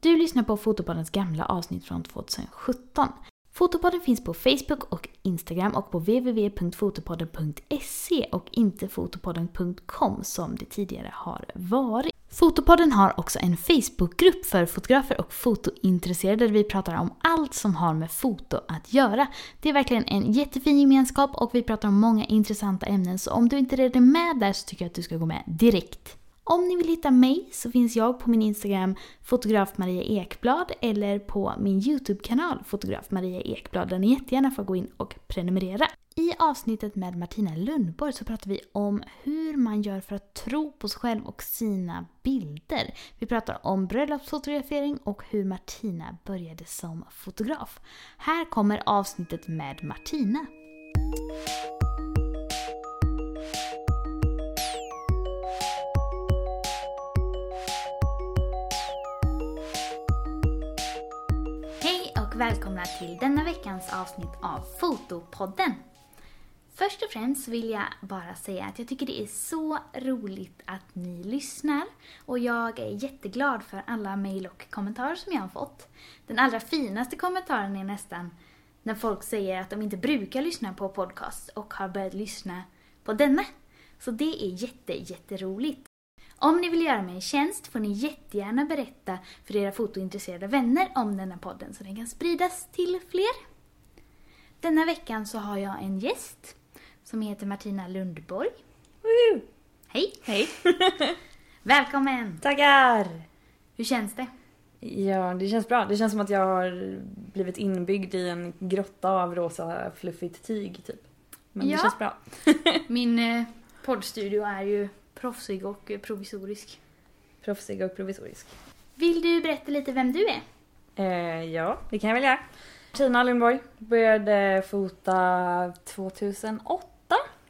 Du lyssnar på Fotopoddens gamla avsnitt från 2017. Fotopodden finns på Facebook och Instagram och på www.fotopodden.se och inte fotopodden.com som det tidigare har varit. Fotopodden har också en Facebookgrupp för fotografer och fotointresserade där vi pratar om allt som har med foto att göra. Det är verkligen en jättefin gemenskap och vi pratar om många intressanta ämnen så om du inte redan är med där så tycker jag att du ska gå med direkt. Om ni vill hitta mig så finns jag på min Instagram fotograf Maria Ekblad eller på min YouTube-kanal fotograf Maria Ekblad där ni jättegärna får gå in och prenumerera. I avsnittet med Martina Lundborg så pratar vi om hur man gör för att tro på sig själv och sina bilder. Vi pratar om bröllopsfotografering och hur Martina började som fotograf. Här kommer avsnittet med Martina. Och välkomna till denna veckans avsnitt av Fotopodden. Först och främst vill jag bara säga att jag tycker det är så roligt att ni lyssnar och jag är jätteglad för alla mejl och kommentarer som jag har fått. Den allra finaste kommentaren är nästan när folk säger att de inte brukar lyssna på podcast och har börjat lyssna på denna. Så det är jätte, jätteroligt. Om ni vill göra mig en tjänst får ni jättegärna berätta för era fotointresserade vänner om denna podden så den kan spridas till fler. Denna veckan så har jag en gäst som heter Martina Lundborg. Woo! Hej! Hej! Välkommen! Tackar! Hur känns det? Ja, det känns bra. Det känns som att jag har blivit inbyggd i en grotta av rosa fluffigt tyg, typ. Men Ja. det känns bra. Min eh, poddstudio är ju proffsig och provisorisk. Proffsig och provisorisk. Vill du berätta lite vem du är? Eh, ja, det kan jag väl göra. Tina Lundborg började fota 2008,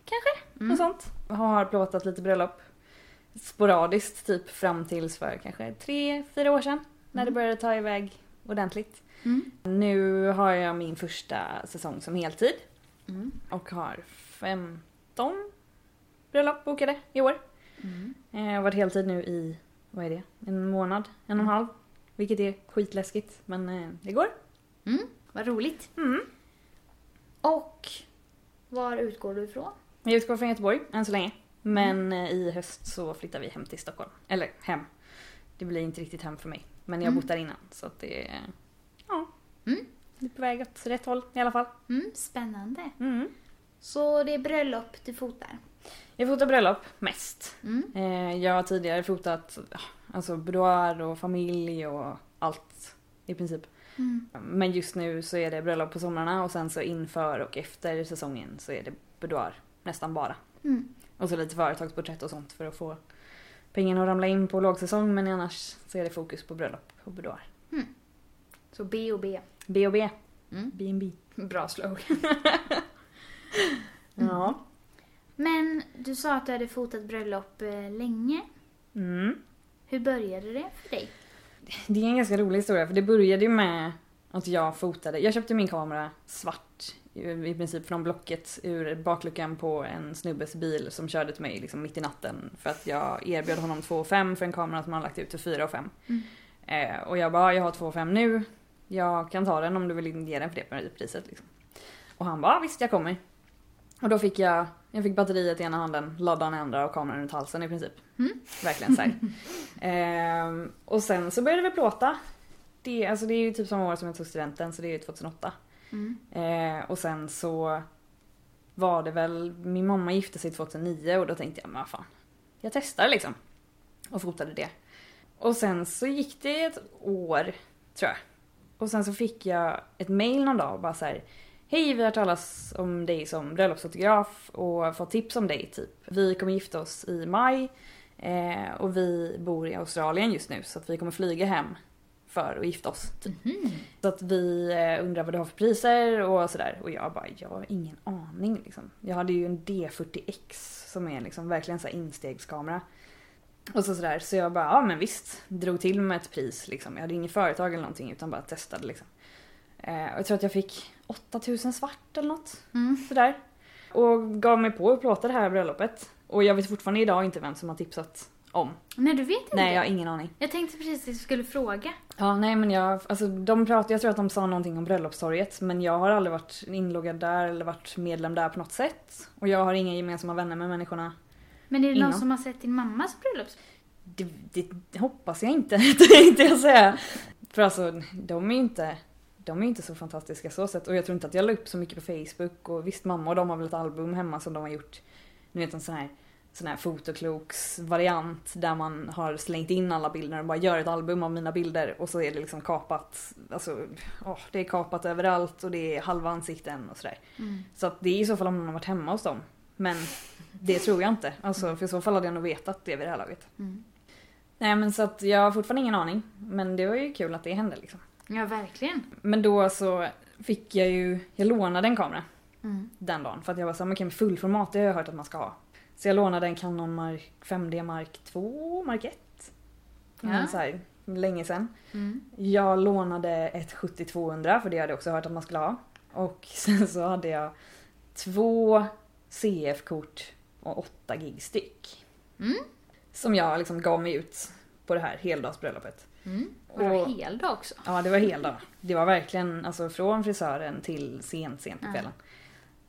kanske? Mm. Något sånt. Har plåtat lite bröllop. Sporadiskt, typ fram tills för kanske tre, fyra år sedan. När det Mm. började ta iväg ordentligt. Mm. Nu har jag min första säsong som heltid. Mm. och har 15 bröllop bokade i år. Mm. Eh, Jag har varit heltid nu i, vad är det, en månad, en och en halv. Vilket är skitläskigt, men eh, det går. Mm. Vad roligt. Mm. Och var utgår du ifrån? Jag utgår från Göteborg än så länge. Men eh, i höst så flyttar vi hem till Stockholm. Eller hem. Det blir inte riktigt hem för mig. Men jag har Mm. bott där innan så att det är, ja. Mm. Det är på väg åt rätt håll i alla fall. Mm, spännande. Mm. Så det är bröllop du fotar? Jag fotar bröllop mest. Mm. Eh, Jag har tidigare fotat ja, alltså boudoir och familj och allt i princip. Mm. Men just nu så är det bröllop på somrarna och sen så inför och efter säsongen så är det boudoir nästan bara. Mm. Och så lite företagsporträtt och sånt för att få pengarna att ramla in på lågsäsong men annars så är det fokus på bröllop och boudoir. Så B och B. B och B. Mm. B&B. Bra slogan. Ja. Men du sa att du hade fotat bröllop eh, länge. Mm. Hur började det för dig? Det är en ganska rolig historia för det började ju med att jag fotade. Jag köpte min kamera svart i i princip från Blocket ur bakluckan på en snubbes bil som körde till mig liksom mitt i natten för att jag erbjöd honom 2 5 för en kamera som han lagt ut till 4 5. Mm. Eh, och jag bara, jag har 2 5 nu. Jag kan ta den om du vill ge den för det priset liksom. Och han bara, visst jag kommer. Och då fick jag, jag fick batteriet i ena handen, laddan i andra och kameran runt halsen i princip. Mm. Verkligen såhär. ehm, och sen så började vi plåta. Det, alltså det är ju typ samma år som jag tog studenten så det är ju 2008. Mm. Eh, och sen så var det väl, min mamma gifte sig 2009 och då tänkte jag men vad fan. Jag testar liksom. Och fotade det. Och sen så gick det ett år, tror jag. Och sen så fick jag ett mail någon dag och bara så här. Hej, vi har talat om dig som bröllopsfotograf och fått tips om dig typ. Vi kommer gifta oss i maj eh, och vi bor i Australien just nu så att vi kommer flyga hem för att gifta oss. Typ. Mhm. Så att vi eh, undrar vad du har för priser och sådär. Och jag bara, jag har ingen aning liksom. Jag hade ju en D40X som är liksom verkligen så instegskamera. Och så sådär, så jag bara, ja men visst. Drog till med ett pris liksom. Jag hade inget företag eller någonting utan bara testade liksom. Eh, och jag tror att jag fick 8000 svart eller något. Mm. Sådär. Och gav mig på att plåta det här bröllopet. Och jag vet fortfarande idag inte vem som har tipsat om. Nej, du vet inte? Nej, jag har ingen aning. Jag tänkte precis att jag skulle fråga. Ja, nej men jag, alltså de pratar, jag tror att de sa någonting om bröllopstorget men jag har aldrig varit inloggad där eller varit medlem där på något sätt. Och jag har inga gemensamma vänner med människorna. Men är det Innan. någon som har sett din mammas bröllops? Det, det hoppas jag inte, tänkte jag säga. För alltså, de är ju inte, de är inte så fantastiska så sett. Och jag tror inte att jag la upp så mycket på Facebook. Och visst, mamma och de har väl ett album hemma som de har gjort. Ni vet en sån här, sån här fotokloks-variant där man har slängt in alla bilder och bara gör ett album av mina bilder och så är det liksom kapat. Alltså, åh, det är kapat överallt och det är halva ansikten och sådär. Mm. Så att det är i så fall om någon har varit hemma hos dem. Men det tror jag inte. Alltså, för i så fall hade jag nog vetat det vid det här laget. Mm. Nej men så att jag har fortfarande ingen aning. Men det var ju kul att det hände liksom. Ja, verkligen. Men då så fick jag ju, jag lånade en kamera Mm. den dagen. För att jag var såhär, okej men fullformat det har jag hört att man ska ha. Så jag lånade en Canon Mark 5D Mark 2, Mark 1. Ja. Men så här, länge sedan. Mm. Jag lånade ett 70-200 för det hade jag också hört att man skulle ha. Och sen så hade jag två CF-kort och 8 gig styck. Mm. Som jag liksom gav mig ut på det här heldagsbröllopet. Mm. Och det var heldag också. Ja, det var heldag. Det var verkligen alltså från frisören till sent, sent på Ja. kvällen.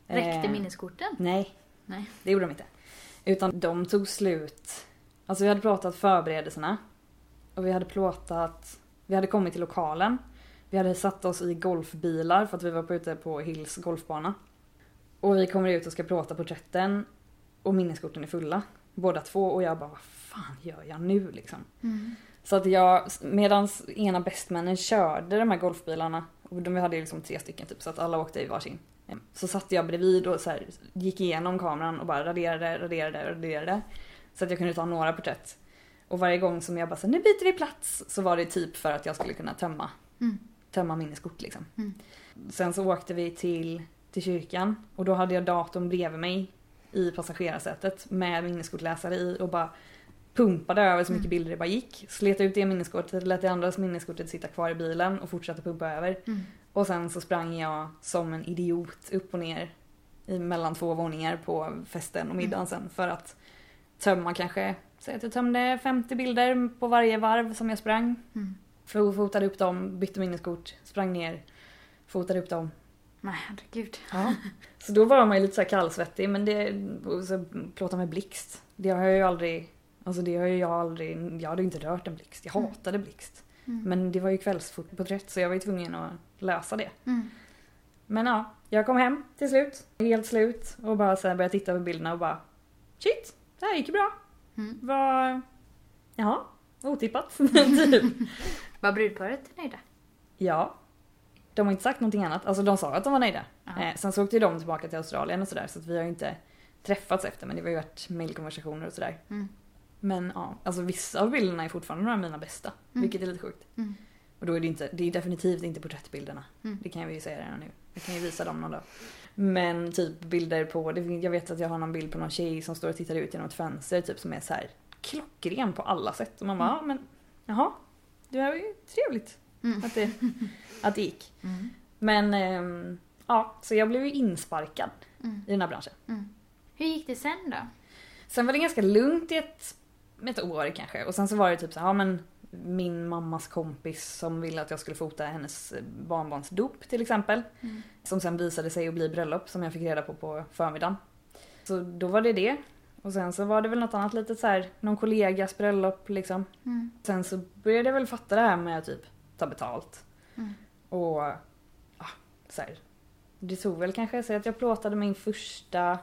Räckte Eh, minneskorten? Nej, Nej. det gjorde de inte. Utan de tog slut. Alltså vi hade pratat förberedelserna. Och vi hade plåtat, vi hade kommit till lokalen. Vi hade satt oss i golfbilar för att vi var på ute på Hills golfbana. Och vi kommer ut och ska plåta porträtten. Och minneskorten är fulla. Båda två och jag bara vad fan gör jag nu liksom? Mm. Så att jag, medans ena bestmännen körde de här golfbilarna, och de hade ju liksom tre stycken typ så att alla åkte i varsin. Så satt jag bredvid och så här, gick igenom kameran och bara raderade, raderade, raderade. Så att jag kunde ta några porträtt. Och varje gång som jag bara så nu byter vi plats, så var det typ för att jag skulle kunna tömma, Mm. tömma minneskort liksom. Mm. Sen så åkte vi till, till kyrkan och då hade jag datorn bredvid mig i passagerarsätet med minneskortläsare i och bara pumpade över så mycket Mm. bilder det bara gick. Slet ut det minneskortet, lät det andra minneskortet sitta kvar i bilen och fortsatte pumpa över. Mm. Och sen så sprang jag som en idiot upp och ner i mellan två våningar på festen och middagen sen för att tömma kanske, säg att jag tömde 50 bilder på varje varv som jag sprang. Mm. Fo- Fotade upp dem, bytte minneskort, sprang ner, fotade upp dem. Nej, herregud. Ja. Så då var man ju lite så kallsvettig men det, och så plåta med blixt. Det har jag ju aldrig, alltså det har ju jag aldrig, jag hade inte rört en blixt. Jag Mm. hatade blixt. Mm. Men det var ju kvällsporträtt så jag var ju tvungen att lösa det. Mm. Men ja, jag kom hem till slut, helt slut och bara så här började titta på bilderna och bara Shit, det här gick ju bra. Mm. Vad, jaha, otippat. typ. Var brudparet nöjda? Ja. De har inte sagt någonting annat. Alltså de sa att de var nöjda. Eh, sen så åkte ju de tillbaka till Australien och sådär så att vi har ju inte träffats efter men det har ju varit mejlkonversationer och sådär. Mm. Men ja, alltså vissa av bilderna är fortfarande några av mina bästa. Mm. Vilket är lite sjukt. Mm. Och då är det inte, det är definitivt inte porträttbilderna. Mm. Det kan jag ju säga redan nu. Jag kan ju visa dem någon dag. Men typ bilder på, jag vet att jag har någon bild på någon tjej som står och tittar ut genom ett fönster typ som är så här klockren på alla sätt. Och man bara, Mm. ja men jaha, det var ju trevligt Mm. att det, att det gick. Mm. Men ehm, ja, så jag blev ju insparkad Mm. i den här branschen. Mm. Hur gick det sen då? Sen var det ganska lugnt i ett, ett år kanske. Och sen så var det typ så här, ja men min mammas kompis som ville att jag skulle fota hennes barnbarns dop till exempel. Mm. Som sen visade sig att bli bröllop som jag fick reda på på förmiddagen. Så då var det det. Och sen så var det väl något annat litet så här, någon kollegas bröllop liksom. Mm. Sen så började jag väl fatta det här med att typ ta betalt. Mm. Och ja, så här, det tog väl kanske, så att jag plåtade min första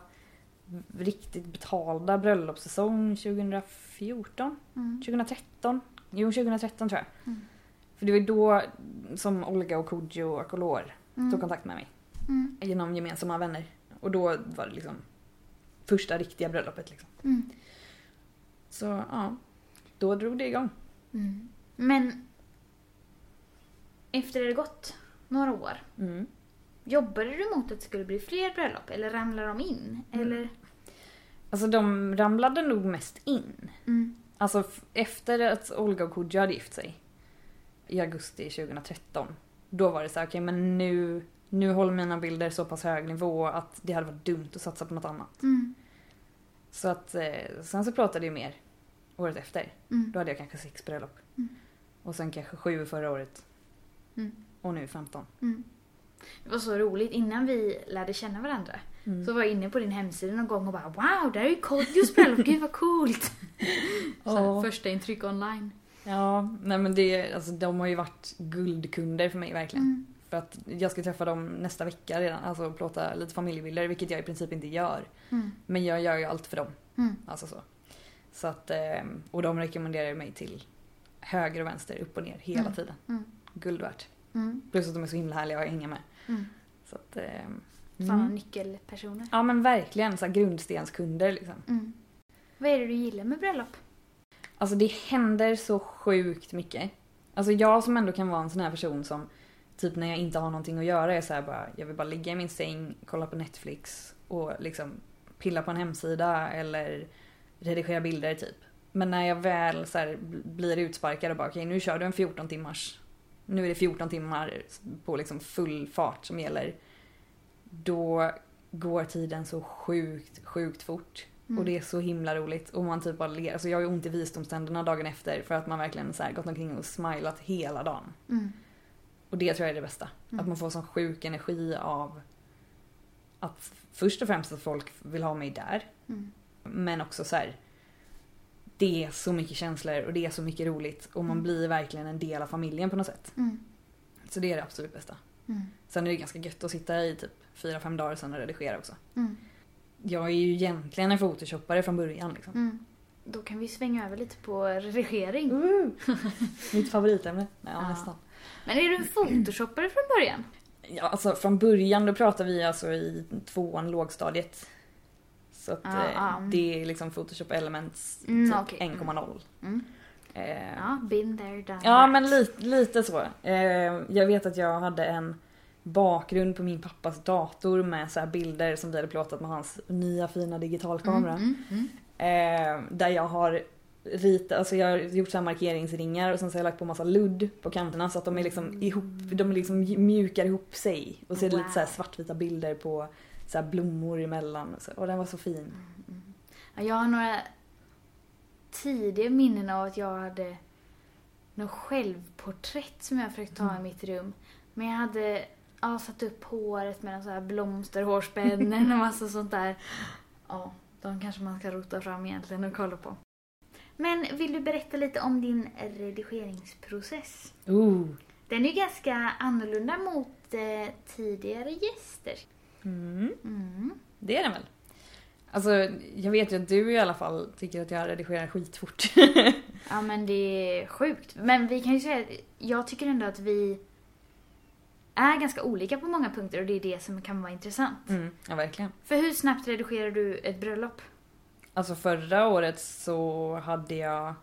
riktigt betalda bröllopssäsong 2014, Mm. 2013. Jo, 2013 tror jag. Mm. För det var då som Olga och Kodjo och Akolor tog Mm. kontakt med mig. Mm. Genom gemensamma vänner. Och då var det liksom första riktiga bröllopet liksom. Mm. Så ja, då drog det igång. Mm. Men efter det gått några år. Jobbade du mot att det skulle bli fler bröllop eller ramlade de in? Mm. Eller? Alltså de ramlade nog mest in. Mm. Alltså efter att Olga och Kodjo hade gift sig i augusti 2013. Då var det så här, okej men nu, nu håller mina bilder så pass hög nivå att det hade varit dumt att satsa på något annat. Mm. Så att eh, sen så pratade jag mer året efter. Mm. Då hade jag kanske sex bröllop. Mm. Och sen kanske sju förra året. Mm. Och nu 15. Det var så roligt, innan vi lärde känna varandra Mm. så var jag inne på din hemsida någon gång och bara wow, där är ju Kodjos bröllop, gud vad coolt! Så här, Ja. Första intryck online. Ja, nej men det, alltså, de har ju varit guldkunder för mig verkligen. Mm. För att jag ska träffa dem nästa vecka redan, alltså plåta lite familjebilder, vilket jag i princip inte gör. Mm. Men jag gör ju allt för dem. Mm. Alltså så. så att, ehm, och de rekommenderar mig till höger och vänster, upp och ner hela Mm. tiden. Mm. Guld värt. Mm. Plus att de är så himla härliga att hänga med. Mm. Så att, ehm, Sådana mm. nyckelpersoner. Ja men verkligen, så här grundstenskunder liksom. Mm. Vad är det du gillar med bröllop? Alltså det händer så sjukt mycket. Alltså jag som ändå kan vara en sån här person som typ när jag inte har någonting att göra är så här bara, jag vill bara ligga i min säng, kolla på Netflix och liksom pilla på en hemsida eller redigera bilder typ. Men när jag väl så här blir utsparkad och bara okej nu kör du en 14 timmars, nu är det 14 timmar på liksom full fart som gäller. Då går tiden så sjukt, sjukt fort. Mm. Och det är så himla roligt. Och man typ bara ler. Alltså jag har ju ont i visdomständerna dagen efter för att man verkligen så här gått omkring och smilat hela dagen. Mm. Och det tror jag är det bästa. Mm. Att man får sån sjuk energi av att först och främst att folk vill ha mig där. Mm. Men också så här. Det är så mycket känslor och det är så mycket roligt och man Mm. blir verkligen en del av familjen på något sätt. Mm. Så det är det absolut bästa. Mm. Sen är det ganska gött att sitta i typ 4-5 dagar sen och redigera också. Mm. Jag är ju egentligen en photoshoppare från början liksom. Mm. Då kan vi svänga över lite på redigering. Mitt favoritämne. Nej, Ja. nästan. Men är du en photoshoppare från början? Ja, alltså från början då pratar vi alltså i tvåan lågstadiet. Så att ja, mm. det är liksom Photoshop Elements Mm, typ okej. 1,0. Mm. Eh, Ja, been there, done ja that. men lite, lite så. Eh, jag vet att jag hade en bakgrund på min pappas dator med så bilder som vi hade plåtat med hans nya fina digitalkamera. Mm, mm, Eh, där jag har ritat, alltså jag har gjort så här markeringsringar och sen så har jag lagt på massa ludd på kanterna så att de är liksom ihop, de är liksom mjukar ihop sig. Och så är det lite så Wow. svartvita bilder på så här blommor emellan och, så, och den var så fin. mm. Ja, jag har några tidiga minnen av att jag hade något självporträtt som jag försökt ta i mitt rum. Men jag hade ja, satt upp håret med en sån här blomsterhårspännen och massa sånt där. Ja, de kanske man ska rota fram egentligen och kolla på. Men vill du berätta lite om din redigeringsprocess? Ooh. Den är ju ganska annorlunda mot eh, tidigare gäster. Mm, Mm. det är den väl. Alltså jag vet ju att du i alla fall tycker att jag redigerar skitfort. Ja men det är sjukt. Men vi kan ju säga jag tycker ändå att vi är ganska olika på många punkter och det är det som kan vara intressant. mm, ja verkligen. För hur snabbt redigerar du ett bröllop? Alltså förra året så hade jag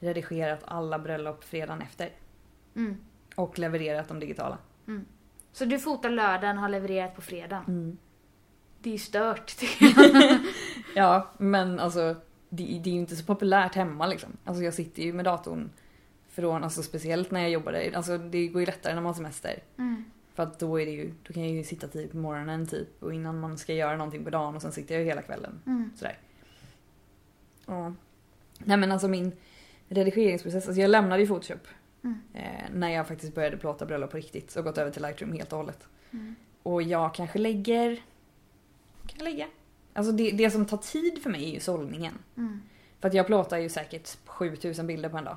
redigerat alla bröllop fredagen efter. Mm. Och levererat de digitala. Så du fotar lördagen och har levererat på fredagen. Mm. Det är ju stört tycker jag. Ja, men alltså det, det är ju inte så populärt hemma liksom. Alltså jag sitter ju med datorn från, alltså speciellt när jag jobbade, alltså det går ju lättare när man har semester. Mm. För att då är det ju, då kan jag ju sitta tidigt på morgonen typ och innan man ska göra någonting på dagen och sen sitter jag ju hela kvällen. Mm. Sådär. Ja. Nej men alltså min redigeringsprocess, alltså jag lämnade ju Photoshop. Mm. Eh, när jag faktiskt började plåta bröllop på riktigt och gått över till Lightroom helt och hållet. Mm. Och jag kanske lägger... Kan jag lägga? Alltså det, det som tar tid för mig är ju sållningen. Mm. För att jag plåtar ju säkert 7000 bilder på en dag.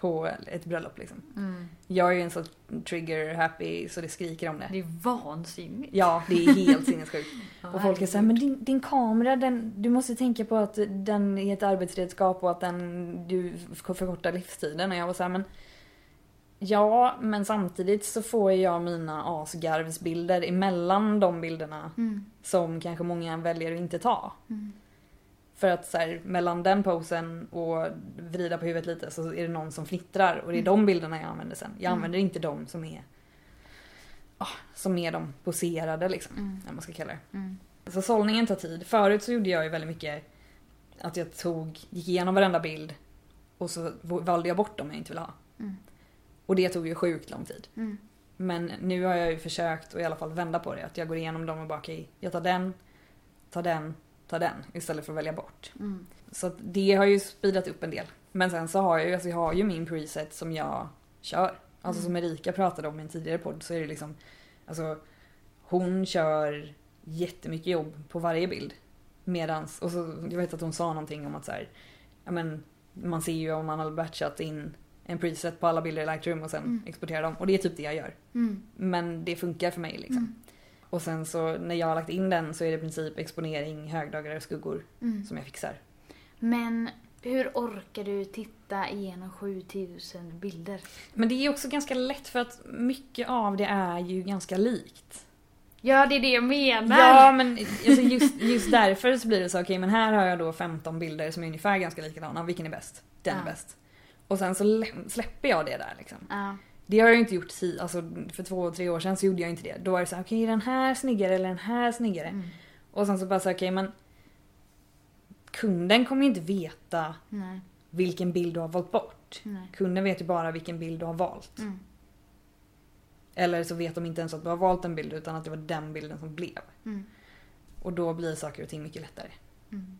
På ett bröllop liksom. Mm. Jag är ju en sån trigger happy så det skriker om det. Det är vansinnigt. Ja, det är helt sinnessjukt. Ja, Och folk är såhär, men din, din kamera, den, du måste tänka på att den är ett arbetsredskap och att den, du förkortar livstiden. Och jag var såhär, men Ja, men samtidigt så får jag mina asgarvsbilder emellan de bilderna Mm. som kanske många väljer att inte ta. Mm. För att så här, mellan den posen och vrida på huvudet lite så är det någon som fnittrar och det är Mm. de bilderna jag använder sen. Jag Mm. använder inte de som är ah, som är de poserade liksom, Mm. vad man ska kalla det. Mm. Så sållningen tar tid. Förut så gjorde jag ju väldigt mycket att jag tog, gick igenom varenda bild och så valde jag bort dem jag inte ville ha. Mm. Och det tog ju sjukt lång tid. Mm. Men nu har jag ju försökt att i alla fall vända på det. Att jag går igenom dem och bara okej, jag tar den, tar den, tar den istället för att välja bort. Mm. Så det har ju speedat upp en del. Men sen så har jag ju, alltså jag har ju min preset som jag kör. Alltså som Erika pratade om i en tidigare podd så är det liksom, alltså hon kör jättemycket jobb på varje bild. Medans, och så, jag vet att hon sa någonting om att så här, ja men man ser ju om man har batchat in en preset på alla bilder i Lightroom och sen Mm. exporterar dem. Och det är typ det jag gör. Mm. Men det funkar för mig liksom. Mm. Och sen så när jag har lagt in den så är det i princip exponering, högdagar och skuggor Mm. som jag fixar. Men hur orkar du titta igenom 7000 bilder? Men det är också ganska lätt för att mycket av det är ju ganska likt. Ja, det är det jag menar! Ja men alltså just, just därför så blir det så, okej men här har jag då 15 bilder som är ungefär ganska likadana, vilken är bäst? Den är Ja. bäst. Och sen så lä- släpper jag det där liksom. Ja. Det har jag inte gjort alltså för två, tre år sedan så gjorde jag inte det. Då var det så här, okej är den här snyggare eller den här snyggare? Mm. Och sen så bara så här, okej men kunden kommer ju inte veta Nej. vilken bild du har valt bort. Nej. Kunden vet ju bara vilken bild du har valt. Mm. Eller så vet de inte ens att du har valt en bild utan att det var den bilden som blev. Mm. Och då blir saker och ting mycket lättare. Mm.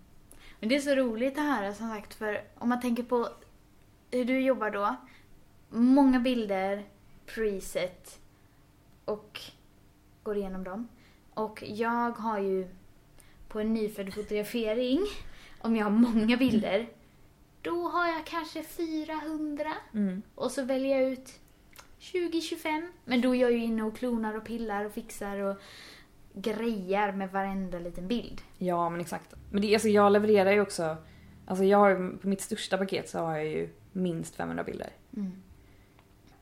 Men det är så roligt att höra som sagt för om man tänker på hur du jobbar då. Många bilder, preset och går igenom dem. Och jag har ju på en nyfödd fotografering, om jag har många bilder, då har jag kanske 400 Mm. och så väljer jag ut 20-25. Men då är jag ju inne och klonar och pillar och fixar och grejar med varenda liten bild. Ja men exakt. Men det, alltså, jag levererar ju också, alltså jag har, på mitt största paket så har jag ju minst 500 bilder. Mm.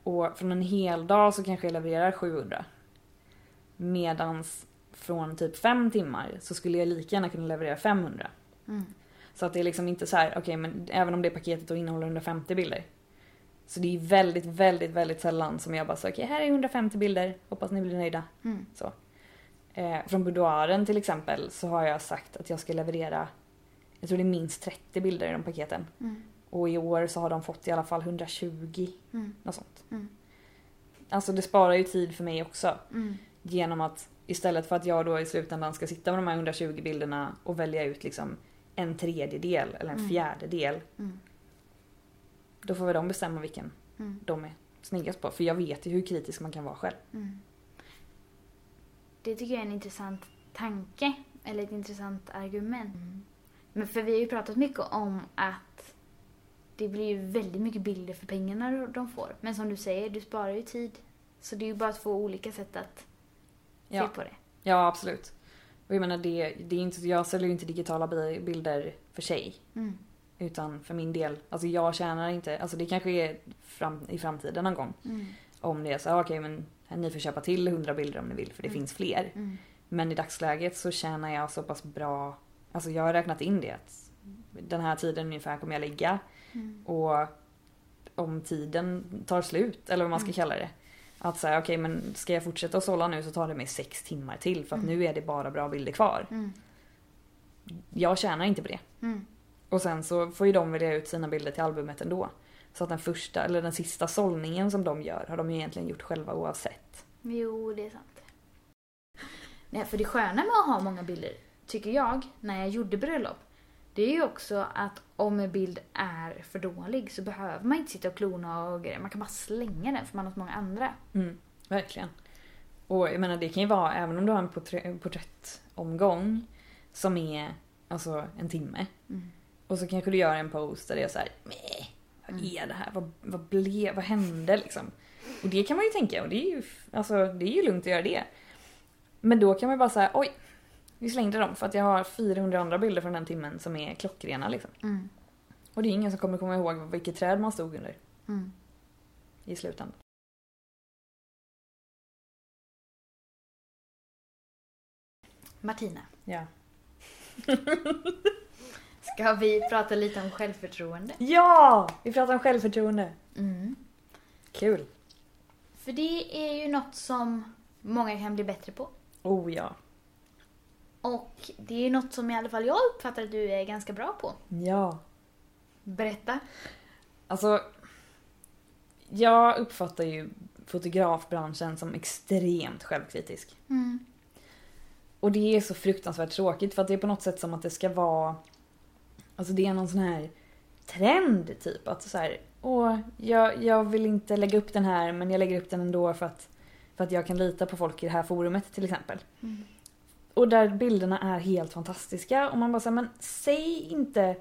Och från en hel dag så kanske jag levererar 700. Medans från typ 5 timmar så skulle jag lika gärna kunna leverera 500. Mm. Så att det är liksom inte så här, okej men även om det paketet då innehåller 150 bilder. Så det är väldigt, väldigt, väldigt sällan som jag bara säger okej här är 150 bilder, hoppas ni blir nöjda. Mm. Så. Eh, från boudoiren till exempel så har jag sagt att jag ska leverera, jag tror det är minst 30 bilder i de paketen. Mm. Och i år så har de fått i alla fall 120, Mm. något sånt. Mm. Alltså det sparar ju tid för mig också. Mm. Genom att istället för att jag då i slutändan ska sitta med de här 120 bilderna och välja ut liksom en tredjedel eller en Mm. fjärdedel. Mm. Då får väl de bestämma vilken Mm. de är snyggast på. För jag vet ju hur kritisk man kan vara själv. Mm. Det tycker jag är en intressant tanke, eller ett intressant argument. Men för vi har ju pratat mycket om att det blir ju väldigt mycket bilder för pengarna de får. Men som du säger, du sparar ju tid. Så det är ju bara två olika sätt att Ja. se på det. Ja, absolut. Och jag menar, det, det är inte, jag säljer ju inte digitala bi- bilder för sig. Mm. Utan för min del, alltså jag tjänar inte, alltså det kanske är fram, i framtiden någon gång. Mm. Om det är så, okej men ni får köpa till 100 bilder om ni vill för det Mm. finns fler. Mm. Men i dagsläget så tjänar jag så pass bra, alltså jag har räknat in det att den här tiden ungefär kommer jag ligga Mm. och om tiden tar slut, eller vad man ska Mm. kalla det. Att säga okej men ska jag fortsätta att sålla nu så tar det mig sex timmar till för att Mm. nu är det bara bra bilder kvar. Mm. Jag tjänar inte på det. Mm. Och sen så får ju de välja ut sina bilder till albumet ändå. Så att den första, eller den sista sållningen som de gör har de ju egentligen gjort själva oavsett. Jo, det är sant. Nej, för det sköna med att ha många bilder, tycker jag, när jag gjorde bröllop, det är ju också att om en bild är för dålig så behöver man inte sitta och klona och grejer. Man kan bara slänga den för man har så många andra. Mm, verkligen. Och jag menar det kan ju vara, även om du har en porträ- porträttomgång som är alltså en timme. Mm. Och så kanske du gör en post där det är såhär, nej, vad Mm. är det här? Vad, vad blev, vad hände liksom? Och det kan man ju tänka, och det är ju, alltså, det är ju lugnt att göra det. Men då kan man ju bara säga, oj, vi slängde dem för att jag har 400 andra bilder från den timmen som är klockrena liksom. Mm. Och det är ingen som kommer komma ihåg vilket träd man stod under Mm. i slutändan. Martina, Ja. ska vi prata lite om självförtroende? Ja! Vi pratar om självförtroende. Mm. Kul. För det är ju något som många kan bli bättre på. Oh ja. Och det är ju något som i alla fall jag uppfattar att du är ganska bra på. Ja. Berätta. Alltså, jag uppfattar ju fotografbranschen som extremt självkritisk. Mm. Och det är så fruktansvärt tråkigt för att det är på något sätt som att det ska vara Alltså det är någon sån här trend typ. Att så här, åh, jag, jag vill inte lägga upp den här men jag lägger upp den ändå för att, för att jag kan lita på folk i det här forumet till exempel. Mm. Och där bilderna är helt fantastiska och man bara säger men säg inte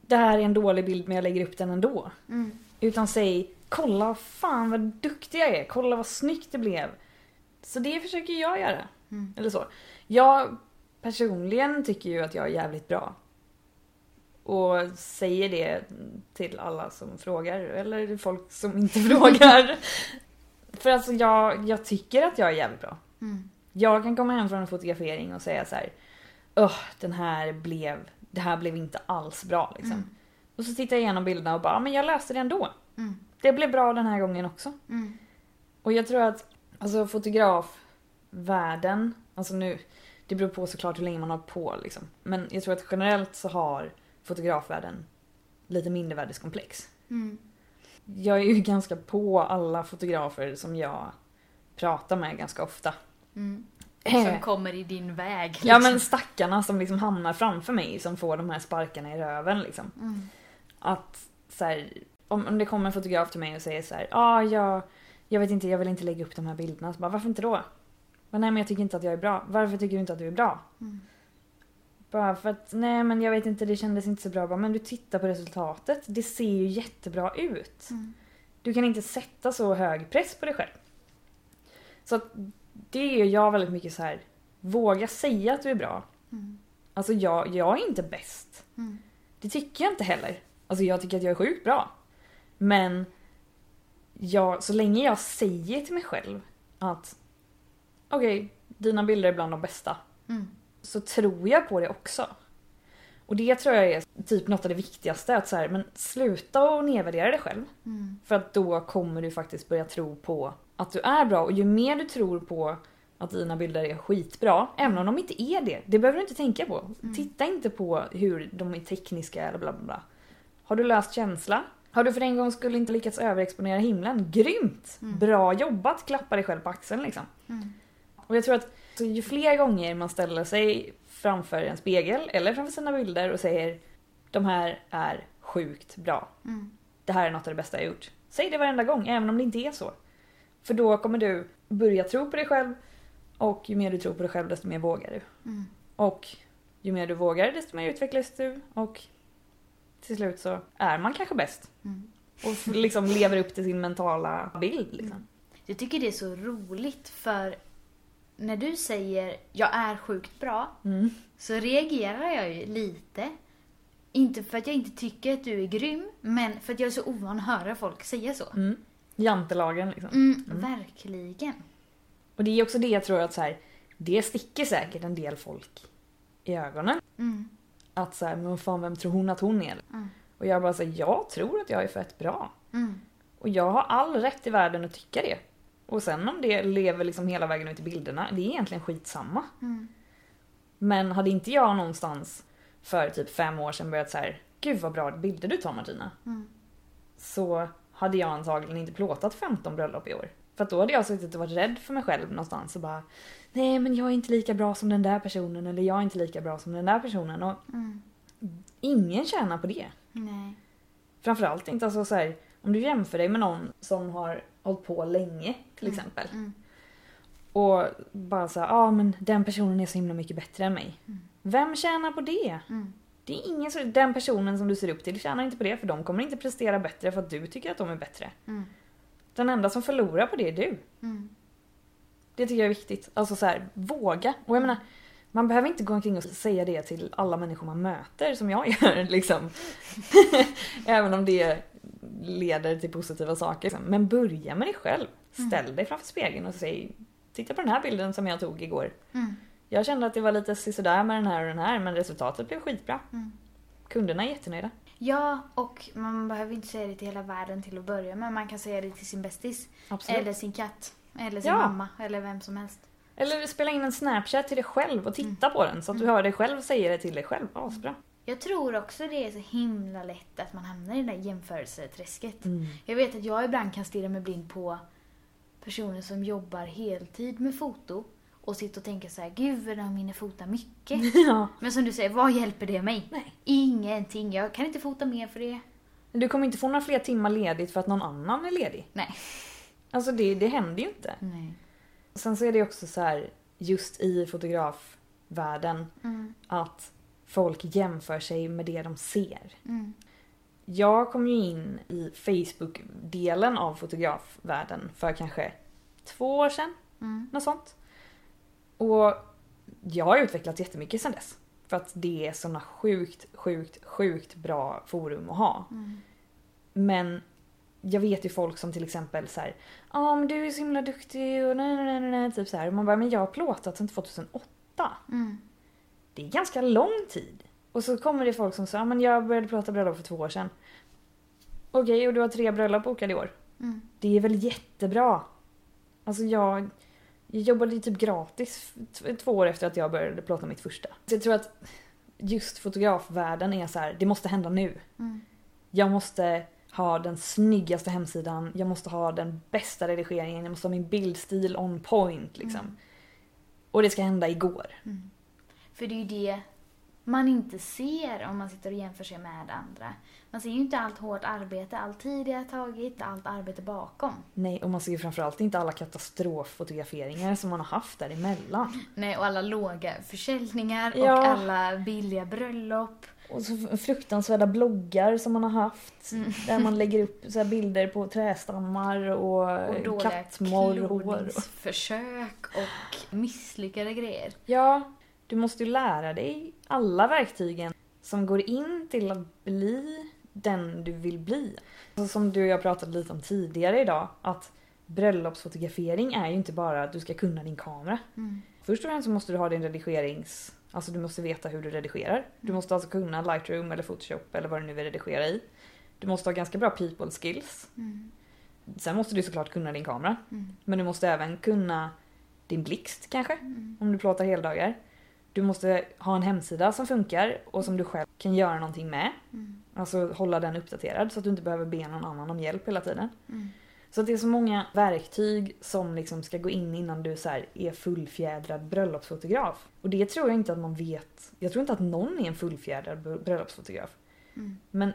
det här är en dålig bild men jag lägger upp den ändå. Mm. Utan säg kolla fan vad duktig jag är, kolla vad snyggt det blev. Så det försöker jag göra. Mm. Eller så. Jag personligen tycker ju att jag är jävligt bra. Och säger det till alla som frågar, eller folk som inte frågar. För alltså jag, jag tycker att jag är jävligt bra. Mm. Jag kan komma hem från en fotografering och säga så här. Öh, den här blev, det här blev inte alls bra liksom. Mm. Och så tittar jag igenom bilderna och bara, "Ja, men jag löste det ändå. Mm. Det blev bra den här gången också. Mm. Och jag tror att alltså fotografvärlden, alltså nu, det beror på såklart hur länge man har på liksom. Men jag tror att generellt så har fotografvärlden lite mindervärdeskomplex. Mm. Jag är ju ganska på alla fotografer som jag pratar med ganska ofta. Mm. Eh. Som kommer i din väg. Ja liksom. men stackarna som liksom hamnar framför mig som får de här sparkarna i röven liksom. Mm. Att så här, om, om det kommer en fotograf till mig och säger så här, ja ah, jag, jag vet inte, jag vill inte lägga upp de här bilderna. Så bara, varför inte då? Men, nej men jag tycker inte att jag är bra. Varför tycker du inte att du är bra? Mm. Bara för att, nej men jag vet inte, det kändes inte så bra. Bara, men du tittar på resultatet, det ser ju jättebra ut. Mm. Du kan inte sätta så hög press på dig själv. Så att det gör jag väldigt mycket så här. våga säga att du är bra. Mm. Alltså jag, jag är inte bäst. Mm. Det tycker jag inte heller. Alltså jag tycker att jag är sjukt bra. Men jag, så länge jag säger till mig själv att okej, dina bilder är bland de bästa. Mm. Så tror jag på det också. Och det tror jag är typ något av det viktigaste. Att så här, men sluta att nedvärdera dig själv. Mm. För att då kommer du faktiskt börja tro på att du är bra. Och ju mer du tror på att dina bilder är skitbra, även om de inte är det. Det behöver du inte tänka på. Mm. Titta inte på hur de är tekniska eller bla bla bla. Har du löst känsla? Har du för en gång skulle inte lyckats överexponera himlen? Grymt! Mm. Bra jobbat! Klappa dig själv på axeln liksom. Mm. Och jag tror att ju fler gånger man ställer sig framför en spegel eller framför sina bilder och säger de här är sjukt bra. Mm. Det här är något av det bästa jag gjort. Säg det varenda gång, även om det inte är så. För då kommer du börja tro på dig själv och ju mer du tror på dig själv desto mer vågar du. Mm. Och ju mer du vågar desto mer utvecklas du och till slut så är man kanske bäst. Mm. Och liksom lever upp till sin mentala bild liksom. Jag tycker det är så roligt för när du säger jag är sjukt bra Mm. så reagerar jag ju lite. Inte för att jag inte tycker att du är grym, men för att jag är så ovan att höra folk säga så. Mm. Jantelagen liksom. Mm, Mm. Verkligen. Och det är också det jag tror att så här, det sticker säkert en del folk i ögonen. Mm. Att så här, men fan vem tror hon att hon är? Och jag bara säger jag tror att jag är fett bra. Mm. Och jag har all rätt i världen att tycka det. Och sen om det lever liksom hela vägen ut i bilderna, det är egentligen skitsamma. Mm. Men hade inte jag någonstans för typ fem år sedan börjat så här, gud vad bra bilder du tar Martina. Mm. Så hade jag antagligen inte plåtat 15 bröllop i år. För då hade jag suttit och varit rädd för mig själv någonstans och bara Nej men jag är inte lika bra som den där personen eller jag är inte lika bra som den där personen. Och Mm. ingen tjänar på det. Nej. Framförallt inte alltså så här, om du jämför dig med någon som har hållit på länge till Mm. exempel. Mm. Och bara så ja ah, men den personen är så himla mycket bättre än mig. Mm. Vem tjänar på det? Mm. Det är ingen som, den personen som du ser upp till tjänar inte på det för de kommer inte prestera bättre för att du tycker att de är bättre. Mm. Den enda som förlorar på det är du. Mm. Det tycker jag är viktigt. Alltså så här, våga. Och jag menar, man behöver inte gå omkring och säga det till alla människor man möter som jag gör liksom. Även om det leder till positiva saker. liksom. Men börja med dig själv. Ställ dig framför spegeln och säg Titta på den här bilden som jag tog igår. Mm. Jag kände att det var lite sådär med den här och den här men resultatet blev skitbra. Mm. Kunderna är jättenöjda. Ja, och man behöver inte säga det till hela världen till att börja med. Man kan säga det till sin bästis. Absolut. Eller sin katt. Eller sin Ja. mamma. Eller vem som helst. Eller spela in en snapchat till dig själv och titta Mm. på den så att du hör dig själv säga det till dig själv. Asbra. Jag tror också det är så himla lätt att man hamnar i det där jämförelseträsket. Mm. Jag vet att jag ibland kan stirra mig blind på personer som jobbar heltid med foto och sitta och tänka så här, gud vad de hinner fota mycket. Ja. Men som du säger, vad hjälper det mig? Nej. Ingenting, jag kan inte fota mer för det. Du kommer inte få några fler timmar ledigt för att någon annan är ledig. Nej. Alltså det, det händer ju inte. Nej. Sen så är det också så här, just i fotografvärlden, Mm. att folk jämför sig med det de ser. Mm. Jag kom ju in i Facebook-delen av fotografvärlden för kanske två år sedan, Mm. något sånt. Och jag har utvecklats jättemycket sedan dess. För att det är såna sjukt, sjukt, sjukt bra forum att ha. Mm. Men jag vet ju folk som till exempel så här, ja men du är så himla duktig och nej, nej, nej, nej, typ så här. Och man bara, men jag har plåtat sedan 2008. Mm. Det är ganska lång tid. Och så kommer det folk som säger, ja men jag började plåta bröllop för två år sedan. Okej, och du har tre bröllop bokade i år. Mm. Det är väl jättebra. Alltså jag, jag jobbade typ gratis två år efter att jag började plåta mitt första. Så jag tror att just fotografvärlden är så här, det måste hända nu. Mm. Jag måste ha den snyggaste hemsidan, jag måste ha den bästa redigeringen, jag måste ha min bildstil on point liksom. Mm. Och det ska hända igår. Mm. För det är ju det man inte ser om man sitter och jämför sig med andra. Man ser ju inte allt hårt arbete, all tid det har tagit, allt arbete bakom. Nej, och man ser ju framförallt inte alla katastroffotograferingar som man har haft däremellan. Nej, och alla låga försäljningar Ja. och alla billiga bröllop. Och så fruktansvärda bloggar som man har haft. Mm. Där man lägger upp så bilder på trästammar och, Och dåliga kattmorrhår. kloningsförsök och misslyckade grejer. Ja, du måste ju lära dig alla verktygen som går in till att bli den du vill bli. Alltså som du och jag pratade lite om tidigare idag, att bröllopsfotografering är ju inte bara att du ska kunna din kamera. Mm. Först och främst så måste du ha din redigerings... Alltså du måste veta hur du redigerar. Du måste alltså kunna Lightroom eller Photoshop eller vad du nu vill redigera i. Du måste ha ganska bra people skills. Mm. Sen måste du såklart kunna din kamera. Mm. Men du måste även kunna din blixt kanske, Mm. om du plåtar heldagar. Du måste ha en hemsida som funkar och som du själv kan göra någonting med. Mm. Alltså hålla den uppdaterad så att du inte behöver be någon annan om hjälp hela tiden. Mm. Så det är så många verktyg som liksom ska gå in innan du så här är fullfjädrad bröllopsfotograf. Och det tror jag inte att man vet. Jag tror inte att någon är en fullfjädrad br- bröllopsfotograf. Mm. Men,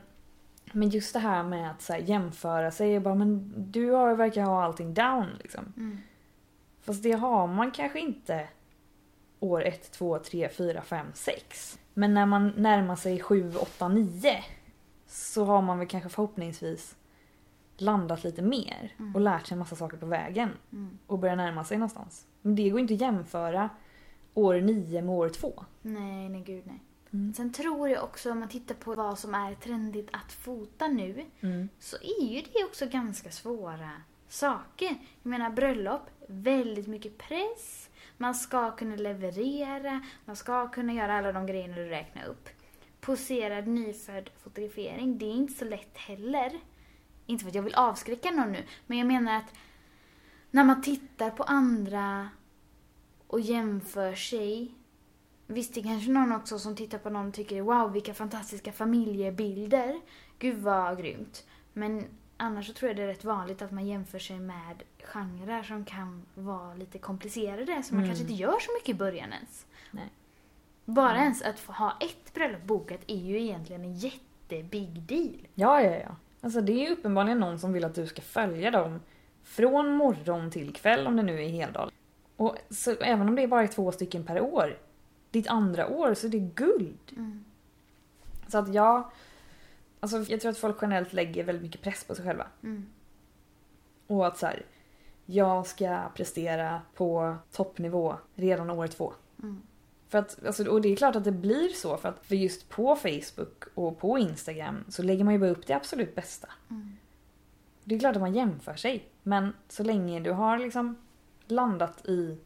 men just det här med att så här jämföra sig och bara men du har, verkar ha allting down liksom. Mm. Fast det har man kanske inte år 1, 2, 3, 4, 5, 6. Men när man närmar sig 7, 8, 9 så har man väl kanske förhoppningsvis landat lite mer Mm. och lärt sig en massa saker på vägen Mm. och börjar närma sig någonstans. Men det går inte att jämföra år 9 med år 2. Nej, nej gud nej. Mm. Sen tror jag också om man tittar på vad som är trendigt att fota nu Mm. så är ju det också ganska svåra saker. Jag menar bröllop, väldigt mycket press. Man ska kunna leverera, man ska kunna göra alla de grejerna du räknar upp. Poserad nyfödd fotografering, det är inte så lätt heller. Inte för att jag vill avskräcka någon nu, men jag menar att när man tittar på andra och jämför sig Visst, det är kanske någon också som tittar på någon och tycker wow, vilka fantastiska familjebilder. Gud vad grymt. Men annars så tror jag det är rätt vanligt att man jämför sig med genrer som kan vara lite komplicerade, som man Mm. kanske inte gör så mycket i början ens. Nej. Bara Mm. ens att få ha ett bröllop bokat är ju egentligen en jättebig deal. Ja, ja, ja. Alltså det är ju uppenbarligen någon som vill att du ska följa dem från morgon till kväll om det nu är heldag. Och så, även om det är bara två stycken per år, ditt andra år, så är det guld. Mm. Så att jag... Alltså jag tror att folk generellt lägger väldigt mycket press på sig själva. Mm. Och att så här, jag ska prestera på toppnivå redan år två. Mm. För att, alltså, och det är klart att det blir så för att för just på Facebook och på Instagram så lägger man ju bara upp det absolut bästa. Mm. Det är klart att man jämför sig. Men så länge du har liksom landat i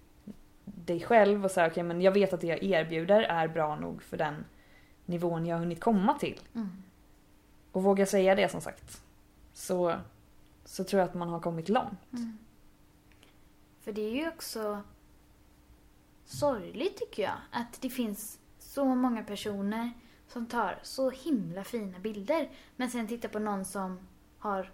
dig själv och säger okej men jag vet att det jag erbjuder är bra nog för den nivån jag har hunnit komma till. Mm. Och våga säga det som sagt. Så, så tror jag att man har kommit långt. Mm. För det är ju också sorgligt tycker jag att det finns så många personer som tar så himla fina bilder men sen tittar på någon som har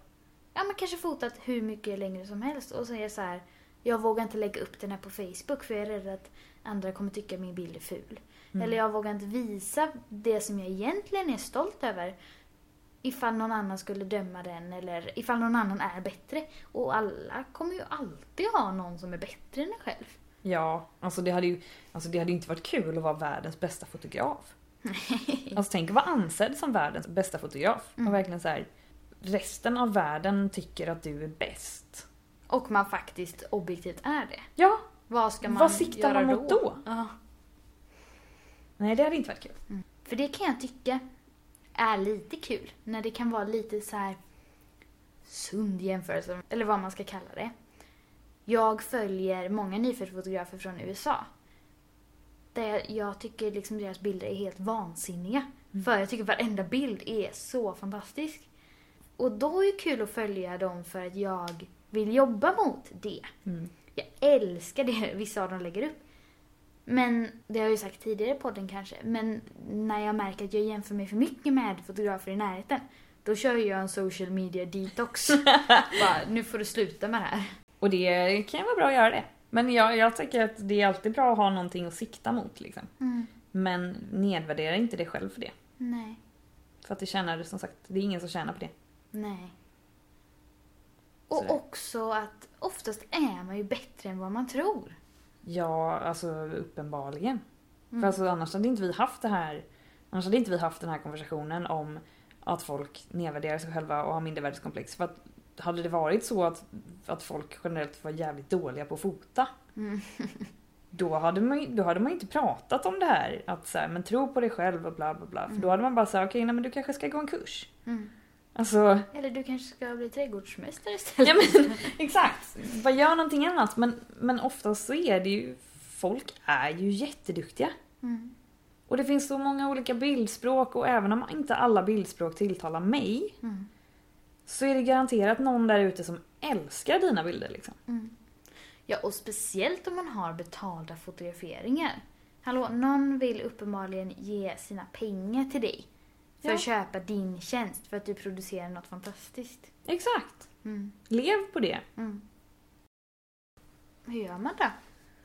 ja, men kanske fotat hur mycket längre som helst och säger så här jag vågar inte lägga upp den här på Facebook för jag är rädd att andra kommer tycka min bild är ful. Eller jag vågar inte visa det som jag egentligen är stolt över ifall någon annan skulle döma den eller ifall någon annan är bättre. Och alla kommer ju alltid ha någon som är bättre än en själv. Ja, alltså det hade ju alltså det hade inte varit kul att vara världens bästa fotograf. Alltså tänk att vara ansedd som världens bästa fotograf. Och verkligen så här, resten av världen tycker att du är bäst. Och man faktiskt objektivt är det. Ja, Vad ska man vad siktar man mot då? Ja. Nej, det hade inte varit kul. För det kan jag tycka är lite kul. När det kan vara lite så här sund jämförelse, eller vad man ska kalla det. Jag följer många nyföddsfotografer från USA. Där jag tycker liksom deras bilder är helt vansinniga. För jag tycker varenda bild är så fantastisk. Och då är det kul att följa dem för att jag vill jobba mot det. Mm. Jag älskar det vissa av dem lägger upp. Men, det har jag ju sagt tidigare i podden kanske, men när jag märker att jag jämför mig för mycket med fotografer i närheten, då kör jag en social media detox. Bara, nu får du sluta med det här. Och det kan vara bra att göra det. Men jag, jag tycker att det är alltid bra att ha någonting att sikta mot liksom. Men nedvärdera inte dig själv för det. Nej, För att det tjänar, som sagt, det är ingen som tjänar på det. nej. Och Sådär. också att oftast är man ju bättre än vad man tror. Ja, alltså uppenbarligen. För alltså annars hade inte vi haft det här, annars hade inte vi haft den här konversationen om att folk nedvärderar sig själva och har mindervärdeskomplex. För att hade det varit så att, att folk generellt var jävligt dåliga på att fota. Då hade, man, då hade man inte pratat om det här. Att så här, men tro på dig själv och bla bla bla. För då hade man bara sagt okej, nej men du kanske ska gå en kurs. Mm. Alltså, Eller du kanske ska bli trädgårdsmästare istället. ja men exakt. Vad gör någonting annat. Men, men oftast så är det ju, folk är ju jätteduktiga. Mm. Och det finns så många olika bildspråk och även om inte alla bildspråk tilltalar mig Mm. så är det garanterat någon där ute som älskar dina bilder liksom. Ja, och speciellt om man har betalda fotograferingar. Hallå, någon vill uppenbarligen ge sina pengar till dig för Ja. att köpa din tjänst för att du producerar något fantastiskt. Exakt. Mm. Lev på det. Mm. Hur gör man då?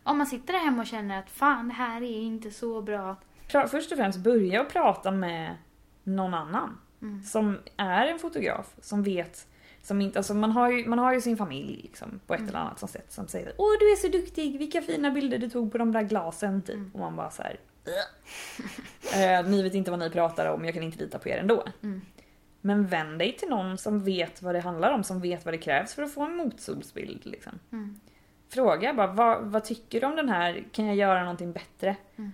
Om man sitter där hemma och känner att fan, det här är inte så bra. Först och främst börja och prata med någon annan Mm. som är en fotograf som vet som inte, alltså man, har ju, man har ju sin familj liksom, på ett eller annat sätt som säger Åh du är så duktig, vilka fina bilder du tog på de där glasen typ. Och man bara så här. eh, ni vet inte vad ni pratar om, jag kan inte lita på er ändå. Mm. Men vänd dig till någon som vet vad det handlar om, som vet vad det krävs för att få en motsolsbild. Liksom. Mm. Fråga bara, vad, vad tycker du om den här? Kan jag göra någonting bättre? Mm.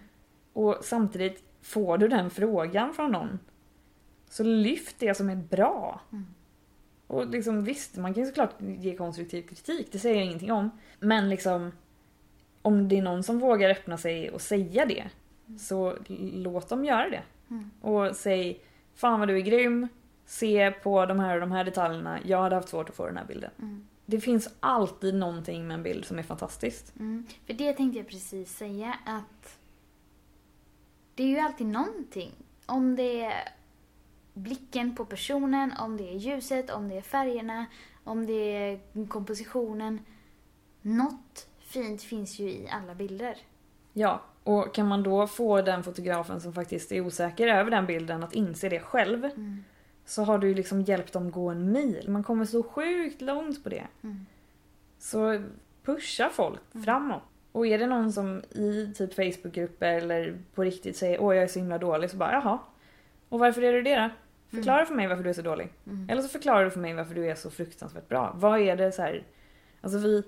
Och samtidigt, får du den frågan från någon, så lyft det som är bra. Mm. Och liksom visst, man kan ju såklart ge konstruktiv kritik, det säger jag ingenting om. Men liksom, om det är någon som vågar öppna sig och säga det, så låt dem göra det. Mm. Och säg, fan vad du är grym, se på de här och de här detaljerna, jag hade haft svårt att få den här bilden. Mm. Det finns alltid någonting med en bild som är fantastiskt. Mm. För det tänkte jag precis säga att det är ju alltid någonting. Om det är blicken på personen, om det är ljuset, om det är färgerna, om det är kompositionen. Något fint finns ju i alla bilder. Ja, och kan man då få den fotografen som faktiskt är osäker över den bilden att inse det själv Mm. så har du ju liksom hjälpt dem gå en mil. Man kommer så sjukt långt på det. Mm. Så pusha folk framåt. Och är det någon som i typ Facebookgrupper eller på riktigt säger åh jag är så himla dålig så bara jaha. Och varför är du det då? Förklara för mig varför du är så dålig. Mm. Eller så förklarar du för mig varför du är så fruktansvärt bra. Vad är det så här? Alltså vi,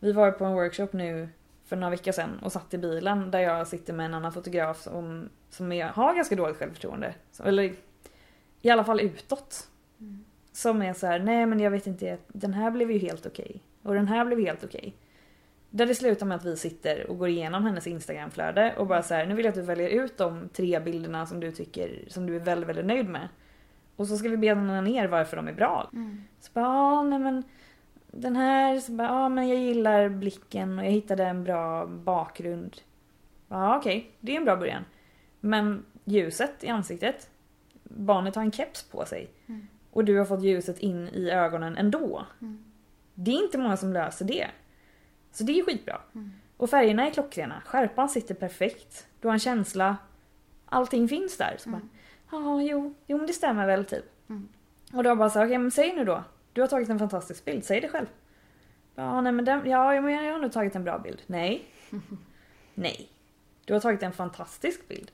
vi var på en workshop nu för några veckor sedan och satt i bilen där jag sitter med en annan fotograf som, som är, har ganska dåligt självförtroende. Så, eller i alla fall utåt. Mm. Som är så här, nej men jag vet inte, den här blev ju helt okej. Och den här blev helt okej. Där det slutar med att vi sitter och går igenom hennes instagramflöde och bara så här, nu vill jag att du väljer ut de tre bilderna som du tycker, som du är väldigt, väldigt nöjd med. Och så ska vi bena ner varför de är bra. Mm. Så bara, nej men den här, så bara, ja men jag gillar blicken och jag hittade en bra bakgrund. Ja okej, det är en bra början. Men ljuset i ansiktet, barnet har en keps på sig. Mm. Och du har fått ljuset in i ögonen ändå. Mm. Det är inte många som löser det. Så det är skitbra. Och färgerna är klockrena, skärpan sitter perfekt. Du har en känsla, allting finns där. Så bara, ja, jo, jo men det stämmer väl typ. Mm. Och då bara så, okej men säg nu då. Du har tagit en fantastisk bild, säg det själv. Ja, nej men den, ja, men jag har nog tagit en bra bild. Nej. nej. Du har tagit en fantastisk bild.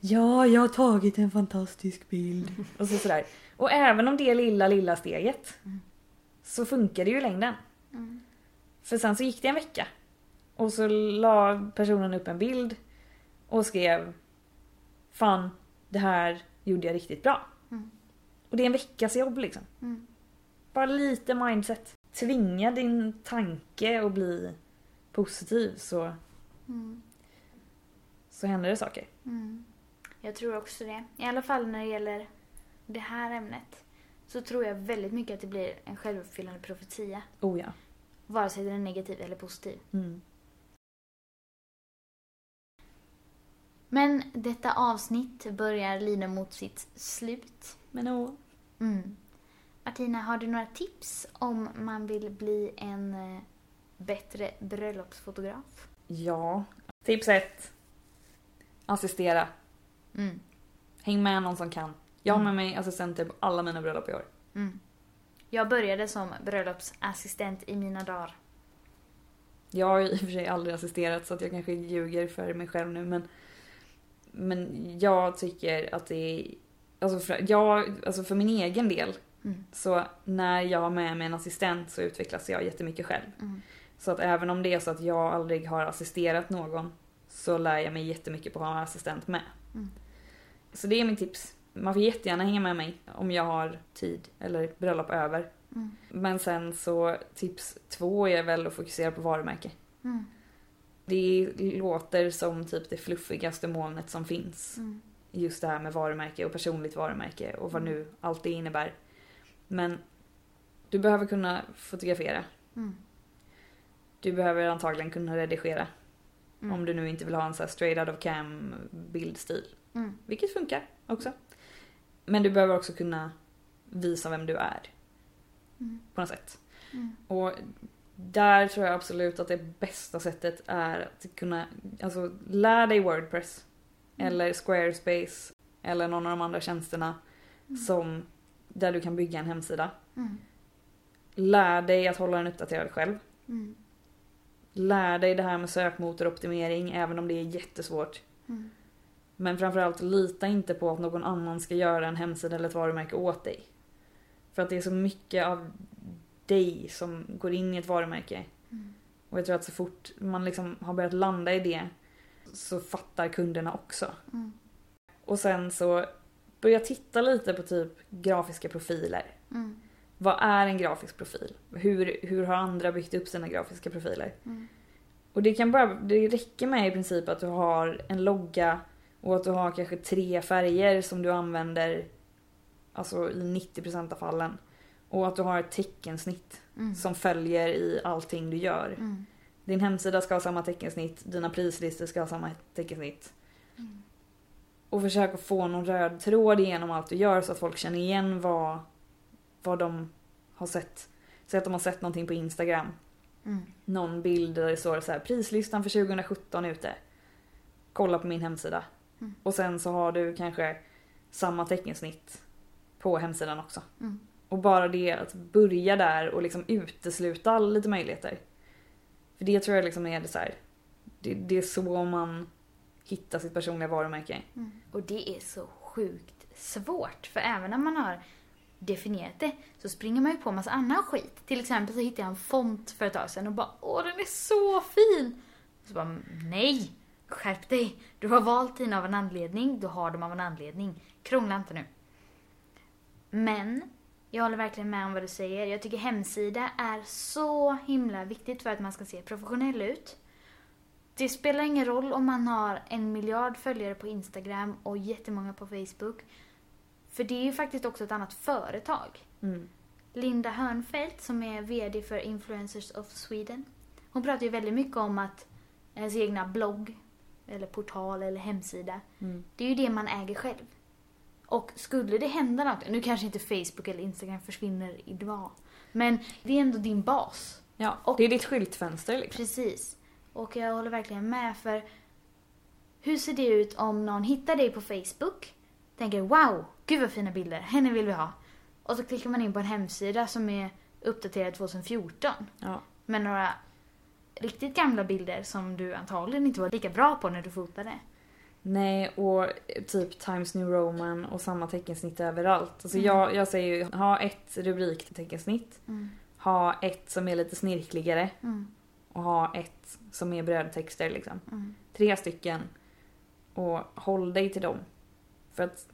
Ja, jag har tagit en fantastisk bild. Och så sådär. Och även om det lilla, lilla steget så funkar det ju i längden. För sen så gick det en vecka. Och så la personen upp en bild och skrev Fan, det här gjorde jag riktigt bra. Mm. Och det är en veckas jobb liksom. Bara lite mindset. Tvinga din tanke att bli positiv så, Mm. så händer det saker. Mm. Jag tror också det. I alla fall när det gäller det här ämnet så tror jag väldigt mycket att det blir en självuppfyllande profetia. Oh ja. Vare sig den är negativ eller positiv. Mm. Men detta avsnitt börjar lida mot sitt slut. Men oh. Mm. Martina, har du några tips om man vill bli en eh, bättre bröllopsfotograf? Ja. Tips ett. Assistera. Mm. Häng med någon som kan. Jag har med Mm. mig assistenter på alla mina bröllop i år. Mm. Jag började som bröllopsassistent i mina dagar. Jag har i och för sig aldrig assisterat så att jag kanske ljuger för mig själv nu men Men jag tycker att det är Alltså för, jag, alltså för min egen del Mm. så när jag har med mig en assistent så utvecklas jag jättemycket själv. Mm. Så att även om det är så att jag aldrig har assisterat någon så lär jag mig jättemycket på att ha en assistent med. Mm. Så det är mitt tips. Man får jättegärna hänga med mig om jag har tid eller bröllop över. Mm. Men sen så tips två är väl att fokusera på varumärke. Mm. Det låter som typ det fluffigaste molnet som finns. Just det här med varumärke och personligt varumärke och vad nu allt det innebär. Men du behöver kunna fotografera. Mm. Du behöver antagligen kunna redigera. Mm. Om du nu inte vill ha en så här straight out of cam bildstil. Mm. Vilket funkar också. Men du behöver också kunna visa vem du är. Mm. På något sätt. Mm. Och där tror jag absolut att det bästa sättet är att kunna, alltså lär dig Wordpress. Mm. Eller Squarespace. Eller någon av de andra tjänsterna som, där du kan bygga en hemsida. Mm. Lär dig att hålla den uppdaterad själv. Mm. Lär dig det här med sökmotoroptimering även om det är jättesvårt. Mm. Men framförallt lita inte på att någon annan ska göra en hemsida eller ett varumärke åt dig. För att det är så mycket av dig som går in i ett varumärke. Mm. Och jag tror att så fort man liksom har börjat landa i det så fattar kunderna också. Mm. Och sen så börja titta lite på typ grafiska profiler. Mm. Vad är en grafisk profil? Hur, hur har andra byggt upp sina grafiska profiler? Mm. Och det kan bara, det räcker med i princip att du har en logga och att du har kanske tre färger som du använder alltså i 90% av fallen. Och att du har ett teckensnitt Mm. som följer i allting du gör. Mm. Din hemsida ska ha samma teckensnitt, dina prislistor ska ha samma teckensnitt. Mm. Och försök att få någon röd tråd igenom allt du gör så att folk känner igen vad, vad de har sett. Säg att de har sett någonting på Instagram. Mm. Någon bild där det står så här prislistan för 2017 ute. Kolla på min hemsida. Mm. Och sen så har du kanske samma teckensnitt på hemsidan också. Mm. Och bara det att börja där och liksom utesluta lite möjligheter. För det tror jag liksom är det så här. Det, det är så man hitta sitt personliga varumärke. Mm. Och det är så sjukt svårt. För även när man har definierat det så springer man ju på massa annan skit. Till exempel så hittade jag en font för ett tag sedan och bara åh den är så fin! Och så bara nej! Skärp dig! Du har valt dina av en anledning, du har dem av en anledning. Krångla inte nu. Men jag håller verkligen med om vad du säger. Jag tycker hemsida är så himla viktigt för att man ska se professionell ut. Det spelar ingen roll om man har en miljard följare på Instagram och jättemånga på Facebook. För det är ju faktiskt också ett annat företag. Mm. Linda Hörnfeldt som är VD för Influencers of Sweden. Hon pratar ju väldigt mycket om att ens egna blogg, eller portal eller hemsida, Mm. det är ju det man äger själv. Och skulle det hända något, nu kanske inte Facebook eller Instagram försvinner idag, men det är ändå din bas. Ja, Och- det är ditt skyltfönster liksom. Precis. Och jag håller verkligen med för hur ser det ut om någon hittar dig på Facebook, tänker wow, gud vad fina bilder, henne vill vi ha. Och så klickar man in på en hemsida som är uppdaterad 2014 Ja. med några riktigt gamla bilder som du antagligen inte var lika bra på när du fotade. Nej, och typ Times New Roman och samma teckensnitt överallt. Alltså Mm. jag, jag säger ju ha ett rubrikteckensnitt, Mm. ha ett som är lite snirkligare Mm. Och ha ett som är brödtexter liksom. Mm. Tre stycken och håll dig till dem. För att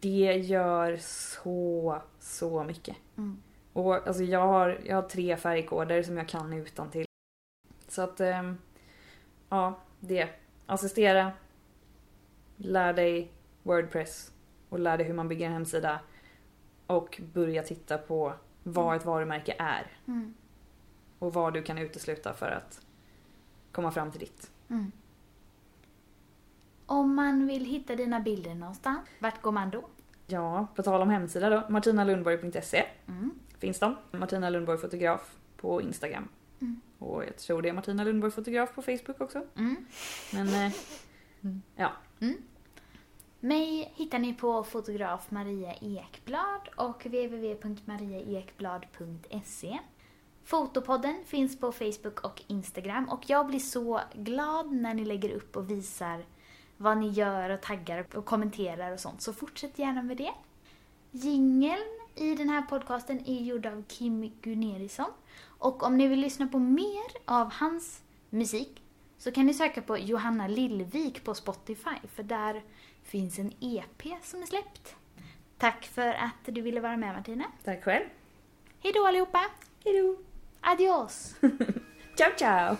det gör så, så mycket. Mm. Och alltså jag har, jag har tre färgkoder som jag kan utan till. Så att, ehm, ja, det. Assistera. Lär dig Wordpress och lär dig hur man bygger en hemsida. Och börja titta på vad ett varumärke är Mm. Och vad du kan utesluta för att komma fram till ditt. Mm. Om man vill hitta dina bilder någonstans, vart går man då? Ja, på tal om hemsida då. martinalundborg.se Mm. finns de. Martina Lundborg fotograf på Instagram. Mm. Och jag tror det är Martina Lundborg fotograf på Facebook också. Mm. Men eh, ja, Mig hittar ni på fotograf Maria Ekblad och www.mariaekblad.se. Fotopodden finns på Facebook och Instagram och jag blir så glad när ni lägger upp och visar vad ni gör och taggar och kommenterar och sånt, så fortsätt gärna med det. Jingeln i den här podcasten är gjord av Kim Gunerisson och om ni vill lyssna på mer av hans musik så kan ni söka på Johanna Lillvik på Spotify för där finns en EP som är släppt. Tack för att du ville vara med Martina. tack själv. Hej då allihopa! Hejdå! Adiós. chao, chao.